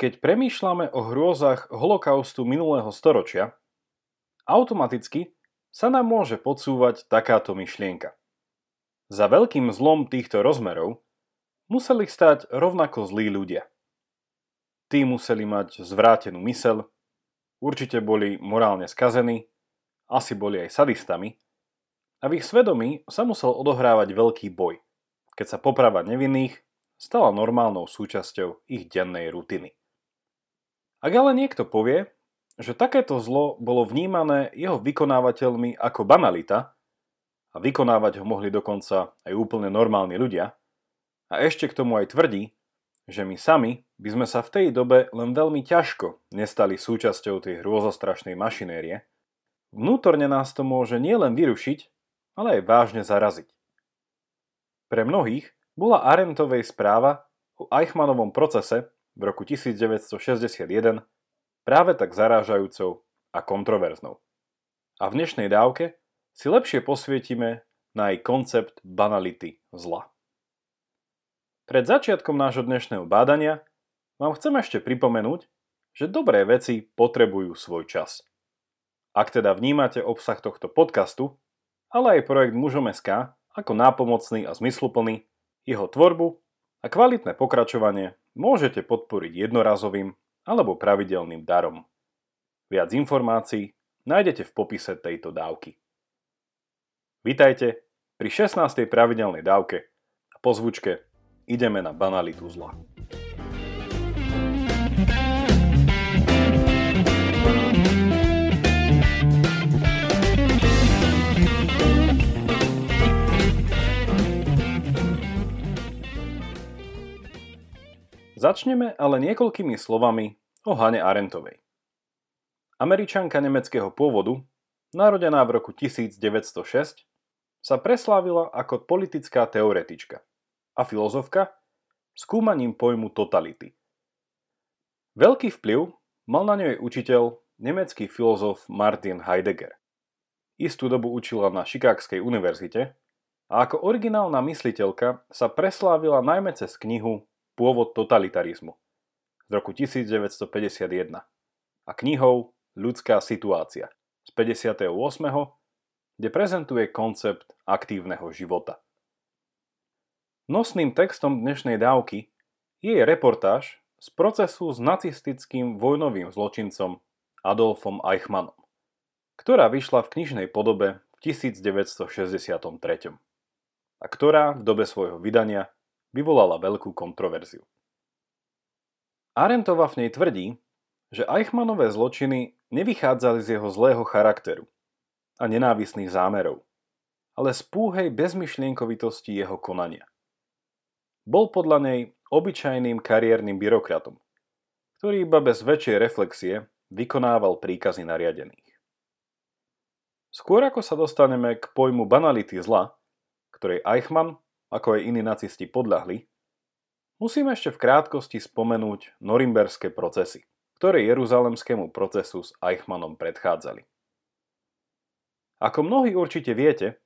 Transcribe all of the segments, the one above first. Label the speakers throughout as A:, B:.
A: Keď premýšľame o hrôzach holokaustu minulého storočia, automaticky sa nám môže podsúvať takáto myšlienka. Za veľkým zlom týchto rozmerov museli stať rovnako zlí ľudia. Tí museli mať zvrátenú mysel, určite boli morálne skazení, asi boli aj sadistami a v ich svedomí sa musel odohrávať veľký boj, keď sa poprava nevinných stala normálnou súčasťou ich dennej rutiny. Ak ale niekto povie, že takéto zlo bolo vnímané jeho vykonávateľmi ako banalita a vykonávať ho mohli dokonca aj úplne normálni ľudia, a ešte k tomu aj tvrdí, že my sami by sme sa v tej dobe len veľmi ťažko nestali súčasťou tej hrôzostrašnej mašinérie, vnútorne nás to môže nielen vyrušiť, ale aj vážne zaraziť. Pre mnohých bola Arentovej správa o Eichmannovom procese v roku 1961 práve tak zarážajúcou a kontroverznou. A v dnešnej dávke si lepšie posvietime na jej koncept banality zla. Pred začiatkom nášho dnešného bádania vám chcem ešte pripomenúť, že dobré veci potrebujú svoj čas. Ak teda vnímate obsah tohto podcastu, ale aj projekt Mužom.sk ako nápomocný a zmysluplný, jeho tvorbu a kvalitné pokračovanie môžete podporiť jednorazovým alebo pravidelným darom. Viac informácií nájdete v popise tejto dávky. Vitajte pri 16. pravidelnej dávke a po zvučke ideme na banalitu zla. Začneme ale niekoľkými slovami o Hane Arentovej. Američanka nemeckého pôvodu, narodená v roku 1906, sa preslávila ako politická teoretička a filozofka skúmaním pojmu totality. Veľký vplyv mal na ňu učiteľ, nemecký filozof Martin Heidegger. Istú dobu učila na Chicagskej univerzite a ako originálna mysliteľka sa preslávila najmä cez knihu Pôvod totalitarizmu z roku 1951 a knihou Ľudská situácia z 58., kde prezentuje koncept aktívneho života. Nosným textom dnešnej dávky je reportáž z procesu s nacistickým vojnovým zločincom Adolfom Eichmannom, ktorá vyšla v knižnej podobe v 1963 a ktorá v dobe svojho vydania vyvolala veľkú kontroverziu. Arentova v nej tvrdí, že Eichmannové zločiny nevychádzali z jeho zlého charakteru a nenávisných zámerov, ale z púhej bezmyšlienkovitosti jeho konania. Bol podľa nej obyčajným kariérnym byrokratom, ktorý iba bez väčšej reflexie vykonával príkazy nariadených. Skôr ako sa dostaneme k pojmu banality zla, ktorej Eichmann ako aj iní nacisti podľahli, musíme ešte v krátkosti spomenúť norimberské procesy, ktoré jeruzalemskému procesu s Eichmannom predchádzali. Ako mnohí určite viete,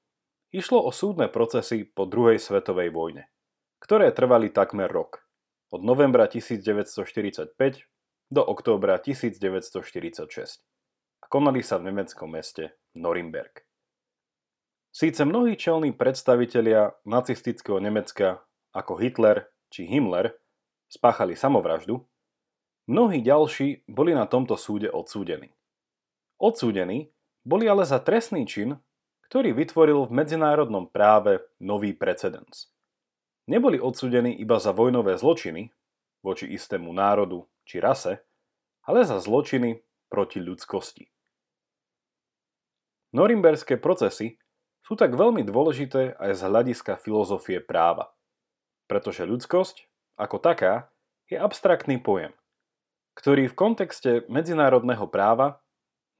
A: išlo o súdne procesy po druhej svetovej vojne, ktoré trvali takmer rok, od novembra 1945 do októbra 1946 a konali sa v nemeckom meste Norimberg. Síce mnohí čelní predstavitelia nacistického Nemecka ako Hitler či Himmler spáchali samovraždu, mnohí ďalší boli na tomto súde odsúdení. Odsúdení boli ale za trestný čin, ktorý vytvoril v medzinárodnom práve nový precedens. Neboli odsúdení iba za vojnové zločiny voči istému národu či rase, ale za zločiny proti ľudskosti. Norimberské procesy sú tak veľmi dôležité aj z hľadiska filozofie práva. Pretože ľudskosť, ako taká, je abstraktný pojem, ktorý v kontexte medzinárodného práva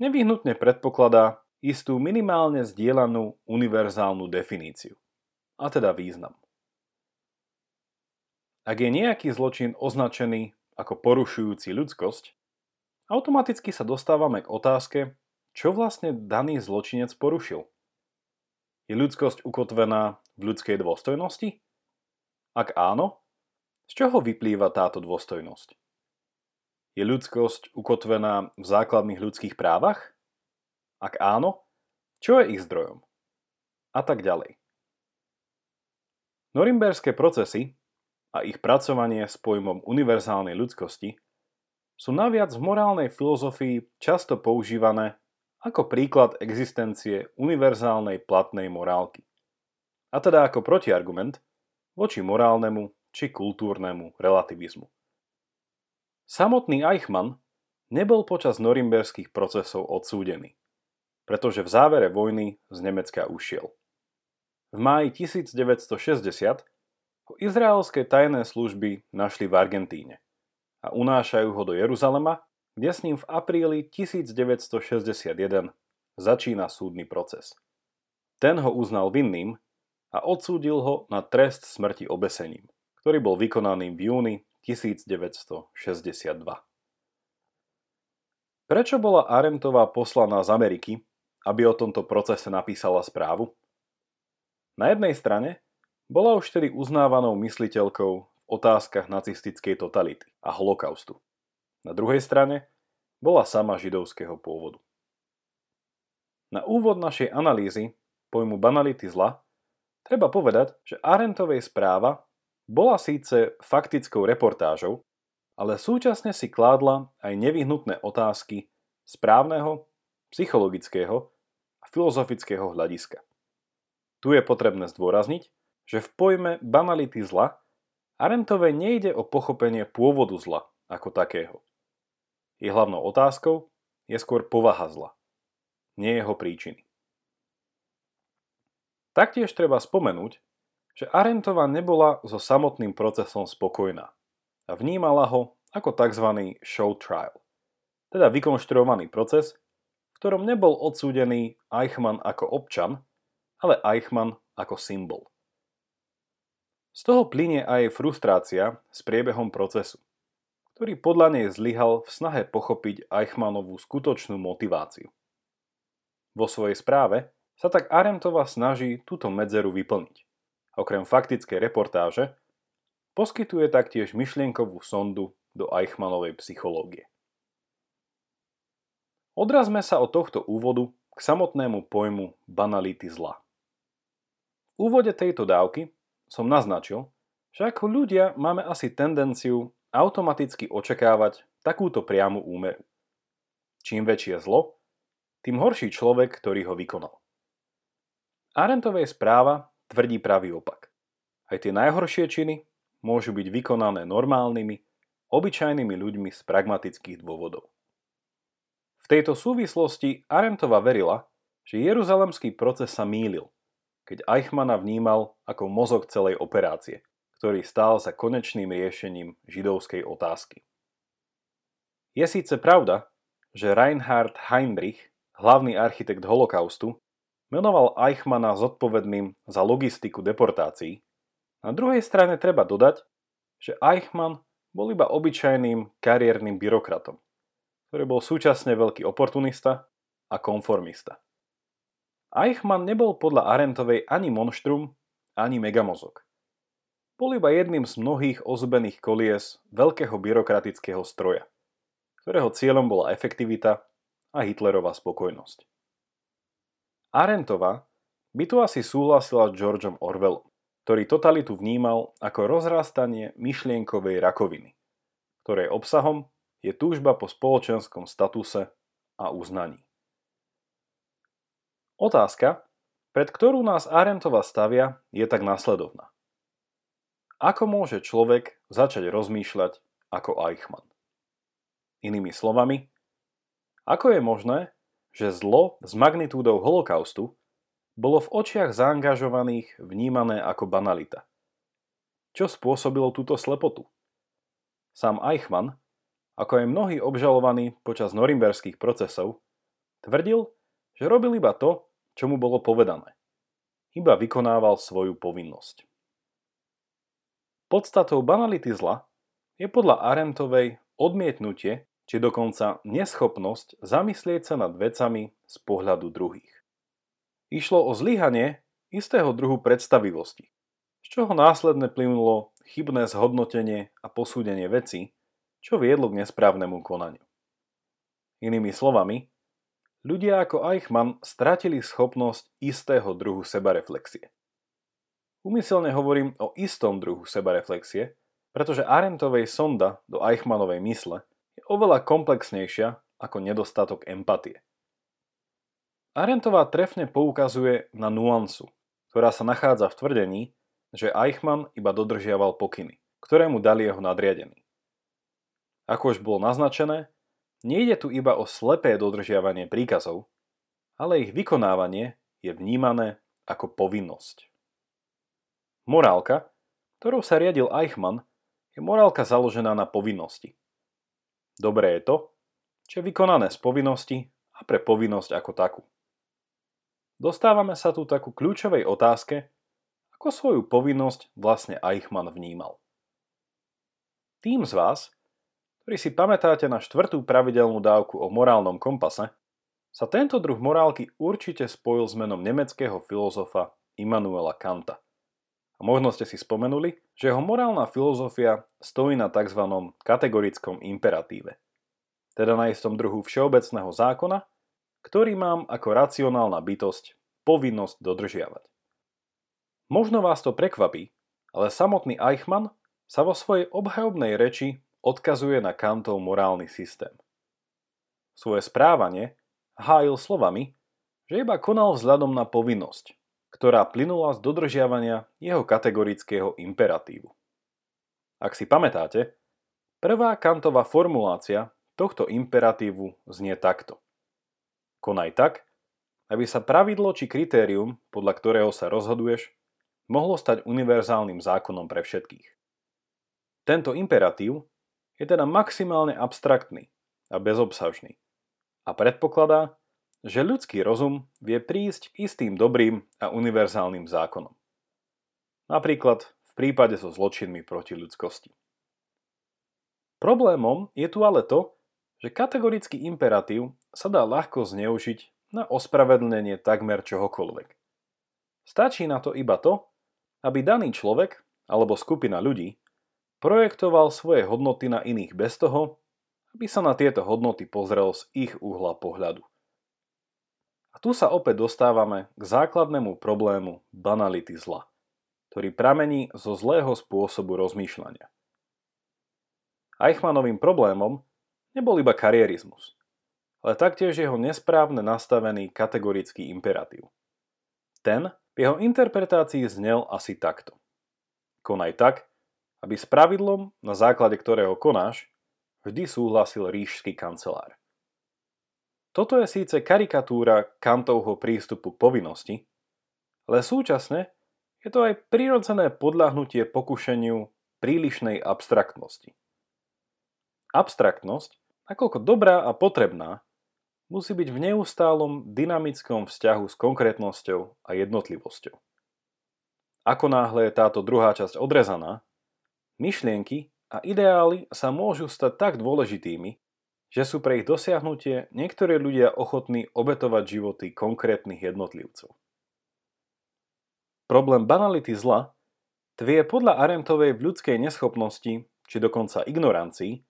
A: nevyhnutne predpokladá istú minimálne zdieľanú univerzálnu definíciu, a teda význam. Ak je nejaký zločin označený ako porušujúci ľudskosť, automaticky sa dostávame k otázke, čo vlastne daný zločinec porušil – je ľudskosť ukotvená v ľudskej dôstojnosti? Ak áno, z čoho vyplýva táto dôstojnosť? Je ľudskosť ukotvená v základných ľudských právach? Ak áno, čo je ich zdrojom? A tak ďalej. Norimberské procesy a ich pracovanie s pojmom univerzálnej ľudskosti sú naviac v morálnej filozofii často používané ako príklad existencie univerzálnej platnej morálky. A teda ako protiargument voči morálnemu či kultúrnemu relativizmu. Samotný Eichmann nebol počas norimberských procesov odsúdený, pretože v závere vojny z Nemecka ušiel. V máji 1960 ho izraelské tajné služby našli v Argentíne a unášajú ho do Jeruzalema, kde s ním v apríli 1961 začína súdny proces. Ten ho uznal vinným a odsúdil ho na trest smrti obesením, ktorý bol vykonaný v júni 1962. Prečo bola Arentová poslaná z Ameriky, aby o tomto procese napísala správu? Na jednej strane bola už tedy uznávanou mysliteľkou v otázkach nacistickej totality a holokaustu. Na druhej strane bola sama židovského pôvodu. Na úvod našej analýzy pojmu banality zla treba povedať, že Arentovej správa bola síce faktickou reportážou, ale súčasne si kládla aj nevyhnutné otázky správneho, psychologického a filozofického hľadiska. Tu je potrebné zdôrazniť, že v pojme banality zla Arentove nejde o pochopenie pôvodu zla ako takého. Je hlavnou otázkou je skôr povaha zla, nie jeho príčiny. Taktiež treba spomenúť, že Arentova nebola so samotným procesom spokojná a vnímala ho ako tzv. show trial, teda vykonštruovaný proces, v ktorom nebol odsúdený Eichmann ako občan, ale Eichmann ako symbol. Z toho plinie aj frustrácia s priebehom procesu, ktorý podľa nej zlyhal v snahe pochopiť Eichmannovú skutočnú motiváciu. Vo svojej správe sa tak Arentova snaží túto medzeru vyplniť. Okrem faktickej reportáže poskytuje taktiež myšlienkovú sondu do Eichmannovej psychológie. Odrazme sa od tohto úvodu k samotnému pojmu banality zla. V úvode tejto dávky som naznačil, že ako ľudia máme asi tendenciu automaticky očakávať takúto priamu úmeru. Čím väčšie zlo, tým horší človek, ktorý ho vykonal. Arentovej správa tvrdí pravý opak. Aj tie najhoršie činy môžu byť vykonané normálnymi, obyčajnými ľuďmi z pragmatických dôvodov. V tejto súvislosti Arentova verila, že jeruzalemský proces sa mýlil keď Eichmana vnímal ako mozog celej operácie, ktorý stál za konečným riešením židovskej otázky. Je síce pravda, že Reinhard Heinrich, hlavný architekt holokaustu, menoval Eichmana zodpovedným za logistiku deportácií, na druhej strane treba dodať, že Eichmann bol iba obyčajným kariérnym byrokratom, ktorý bol súčasne veľký oportunista a konformista. Eichmann nebol podľa Arentovej ani monštrum, ani megamozog. Bol iba jedným z mnohých ozubených kolies veľkého byrokratického stroja, ktorého cieľom bola efektivita a Hitlerová spokojnosť. Arentova by tu asi súhlasila s Georgeom Orwellom, ktorý totalitu vnímal ako rozrastanie myšlienkovej rakoviny, ktorej obsahom je túžba po spoločenskom statuse a uznaní. Otázka, pred ktorú nás Arentova stavia, je tak následovná. Ako môže človek začať rozmýšľať ako Eichmann? Inými slovami, ako je možné, že zlo s magnitúdou holokaustu bolo v očiach zaangažovaných vnímané ako banalita? Čo spôsobilo túto slepotu? Sám Eichmann, ako aj mnohí obžalovaní počas norimberských procesov, tvrdil, že robil iba to, čo mu bolo povedané. Iba vykonával svoju povinnosť. Podstatou banality zla je podľa Arentovej odmietnutie či dokonca neschopnosť zamyslieť sa nad vecami z pohľadu druhých. Išlo o zlyhanie istého druhu predstavivosti, z čoho následne plynulo chybné zhodnotenie a posúdenie veci, čo viedlo k nesprávnemu konaniu. Inými slovami, ľudia ako Eichmann stratili schopnosť istého druhu sebareflexie. Umyselne hovorím o istom druhu sebareflexie, pretože Arentovej sonda do Eichmannovej mysle je oveľa komplexnejšia ako nedostatok empatie. Arentová trefne poukazuje na nuansu, ktorá sa nachádza v tvrdení, že Eichmann iba dodržiaval pokyny, ktoré mu dali jeho nadriadení. Ako už bolo naznačené, nejde tu iba o slepé dodržiavanie príkazov, ale ich vykonávanie je vnímané ako povinnosť. Morálka, ktorou sa riadil Eichmann, je morálka založená na povinnosti. Dobré je to, čo je vykonané z povinnosti a pre povinnosť ako takú. Dostávame sa tu takú kľúčovej otázke, ako svoju povinnosť vlastne Eichmann vnímal. Tým z vás, ktorí si pamätáte na štvrtú pravidelnú dávku o morálnom kompase, sa tento druh morálky určite spojil s menom nemeckého filozofa Immanuela Kanta. A možno ste si spomenuli, že jeho morálna filozofia stojí na tzv. kategorickom imperatíve, teda na istom druhu všeobecného zákona, ktorý mám ako racionálna bytosť povinnosť dodržiavať. Možno vás to prekvapí, ale samotný Eichmann sa vo svojej obhajobnej reči odkazuje na Kantov morálny systém. Svoje správanie hájil slovami, že iba konal vzhľadom na povinnosť, ktorá plynula z dodržiavania jeho kategorického imperatívu. Ak si pamätáte, prvá Kantová formulácia tohto imperatívu znie takto. Konaj tak, aby sa pravidlo či kritérium, podľa ktorého sa rozhoduješ, mohlo stať univerzálnym zákonom pre všetkých. Tento imperatív je teda maximálne abstraktný a bezobsažný a predpokladá, že ľudský rozum vie prísť k istým dobrým a univerzálnym zákonom. Napríklad v prípade so zločinmi proti ľudskosti. Problémom je tu ale to, že kategorický imperatív sa dá ľahko zneužiť na ospravedlnenie takmer čohokoľvek. Stačí na to iba to, aby daný človek alebo skupina ľudí projektoval svoje hodnoty na iných bez toho, aby sa na tieto hodnoty pozrel z ich uhla pohľadu. A tu sa opäť dostávame k základnému problému banality zla, ktorý pramení zo zlého spôsobu rozmýšľania. Eichmannovým problémom nebol iba karierizmus, ale taktiež jeho nesprávne nastavený kategorický imperatív. Ten v jeho interpretácii znel asi takto. Konaj tak, aby s pravidlom, na základe ktorého konáš, vždy súhlasil ríšský kancelár. Toto je síce karikatúra Kantovho prístupu k povinnosti, ale súčasne je to aj prirodzené podľahnutie pokušeniu prílišnej abstraktnosti. Abstraktnosť, nakoľko dobrá a potrebná, musí byť v neustálom dynamickom vzťahu s konkrétnosťou a jednotlivosťou. Ako náhle je táto druhá časť odrezaná, myšlienky a ideály sa môžu stať tak dôležitými, že sú pre ich dosiahnutie niektorí ľudia ochotní obetovať životy konkrétnych jednotlivcov. Problém banality zla tvie podľa Arentovej v ľudskej neschopnosti, či dokonca ignorancii,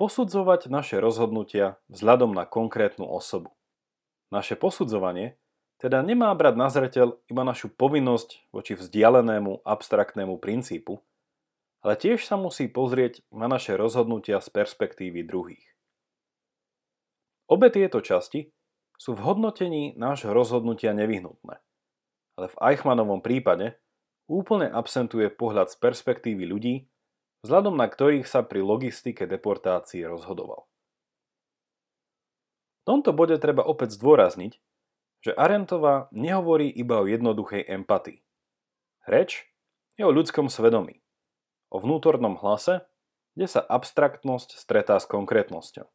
A: posudzovať naše rozhodnutia vzhľadom na konkrétnu osobu. Naše posudzovanie teda nemá brať na zreteľ iba našu povinnosť voči vzdialenému abstraktnému princípu, ale tiež sa musí pozrieť na naše rozhodnutia z perspektívy druhých. Obe tieto časti sú v hodnotení nášho rozhodnutia nevyhnutné. Ale v Eichmannovom prípade úplne absentuje pohľad z perspektívy ľudí, vzhľadom na ktorých sa pri logistike deportácie rozhodoval. V tomto bode treba opäť zdôrazniť, že Arentová nehovorí iba o jednoduchej empatii. Reč je o ľudskom svedomí, o vnútornom hlase, kde sa abstraktnosť stretá s konkrétnosťou.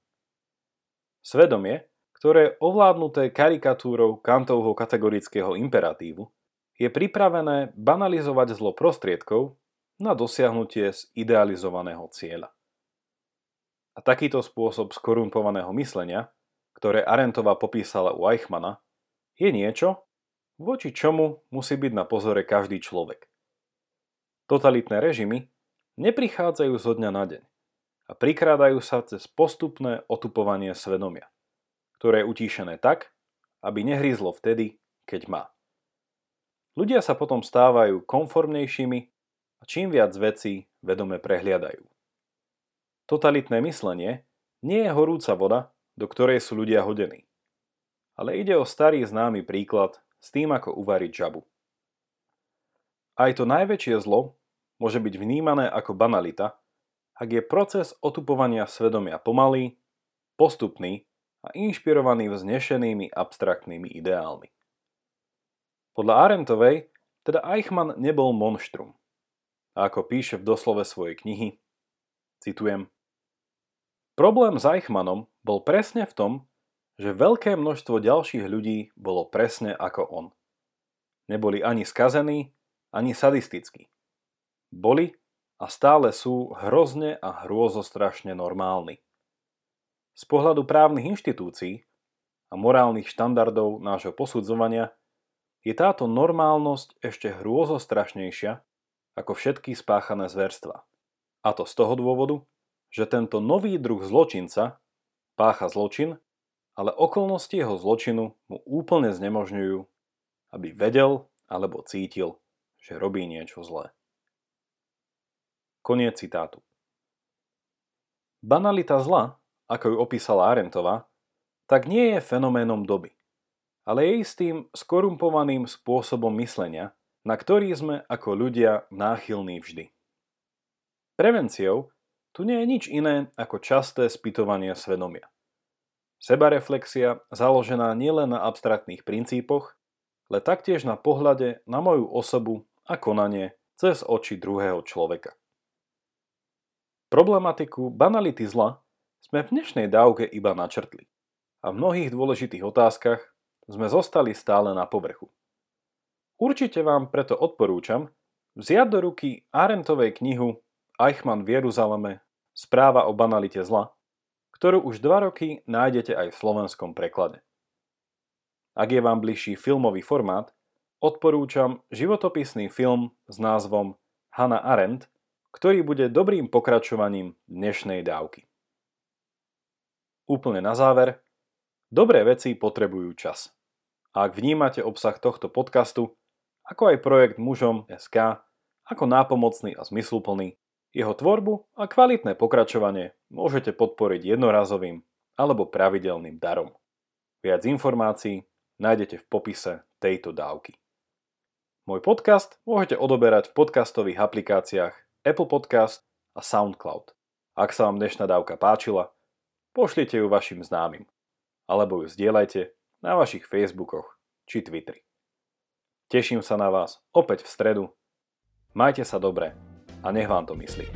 A: Svedomie, ktoré je ovládnuté karikatúrou Kantovho kategorického imperatívu, je pripravené banalizovať zlo prostriedkov na dosiahnutie z idealizovaného cieľa. A takýto spôsob skorumpovaného myslenia, ktoré Arentová popísala u Eichmana, je niečo, voči čomu musí byť na pozore každý človek. Totalitné režimy neprichádzajú zo dňa na deň a prikrádajú sa cez postupné otupovanie svedomia, ktoré je utíšené tak, aby nehrízlo vtedy, keď má. Ľudia sa potom stávajú konformnejšími a čím viac vecí vedome prehliadajú. Totalitné myslenie nie je horúca voda, do ktorej sú ľudia hodení. Ale ide o starý známy príklad s tým, ako uvariť žabu. Aj to najväčšie zlo môže byť vnímané ako banalita, ak je proces otupovania svedomia pomalý, postupný a inšpirovaný vznešenými abstraktnými ideálmi. Podľa Arentovej teda Eichmann nebol monštrum. A ako píše v doslove svojej knihy, citujem, Problém s Eichmannom bol presne v tom, že veľké množstvo ďalších ľudí bolo presne ako on. Neboli ani skazení, ani sadistickí. Boli a stále sú hrozne a hrôzostrašne normálni. Z pohľadu právnych inštitúcií a morálnych štandardov nášho posudzovania je táto normálnosť ešte hrôzostrašnejšia ako všetky spáchané zverstva. A to z toho dôvodu, že tento nový druh zločinca pácha zločin, ale okolnosti jeho zločinu mu úplne znemožňujú, aby vedel alebo cítil, že robí niečo zlé. Koniec citátu. Banalita zla, ako ju opísala Arentova, tak nie je fenoménom doby, ale je istým skorumpovaným spôsobom myslenia, na ktorý sme ako ľudia náchylní vždy. Prevenciou tu nie je nič iné ako časté spytovanie svedomia. Sebareflexia založená nielen na abstraktných princípoch, ale taktiež na pohľade na moju osobu a konanie cez oči druhého človeka. Problematiku banality zla sme v dnešnej dávke iba načrtli a v mnohých dôležitých otázkach sme zostali stále na povrchu. Určite vám preto odporúčam vziať do ruky Arentovej knihu Eichmann v Jeruzaleme Správa o banalite zla, ktorú už dva roky nájdete aj v slovenskom preklade. Ak je vám bližší filmový formát, odporúčam životopisný film s názvom Hannah Arendt, ktorý bude dobrým pokračovaním dnešnej dávky. Úplne na záver, dobré veci potrebujú čas. A ak vnímate obsah tohto podcastu, ako aj projekt mužom SK, ako nápomocný a zmysluplný, jeho tvorbu a kvalitné pokračovanie môžete podporiť jednorazovým alebo pravidelným darom. Viac informácií nájdete v popise tejto dávky. Môj podcast môžete odoberať v podcastových aplikáciách Apple Podcast a SoundCloud. Ak sa vám dnešná dávka páčila, pošlite ju vašim známym alebo ju zdieľajte na vašich Facebookoch či Twitteri. Teším sa na vás opäť v stredu. Majte sa dobre a nech vám to myslí.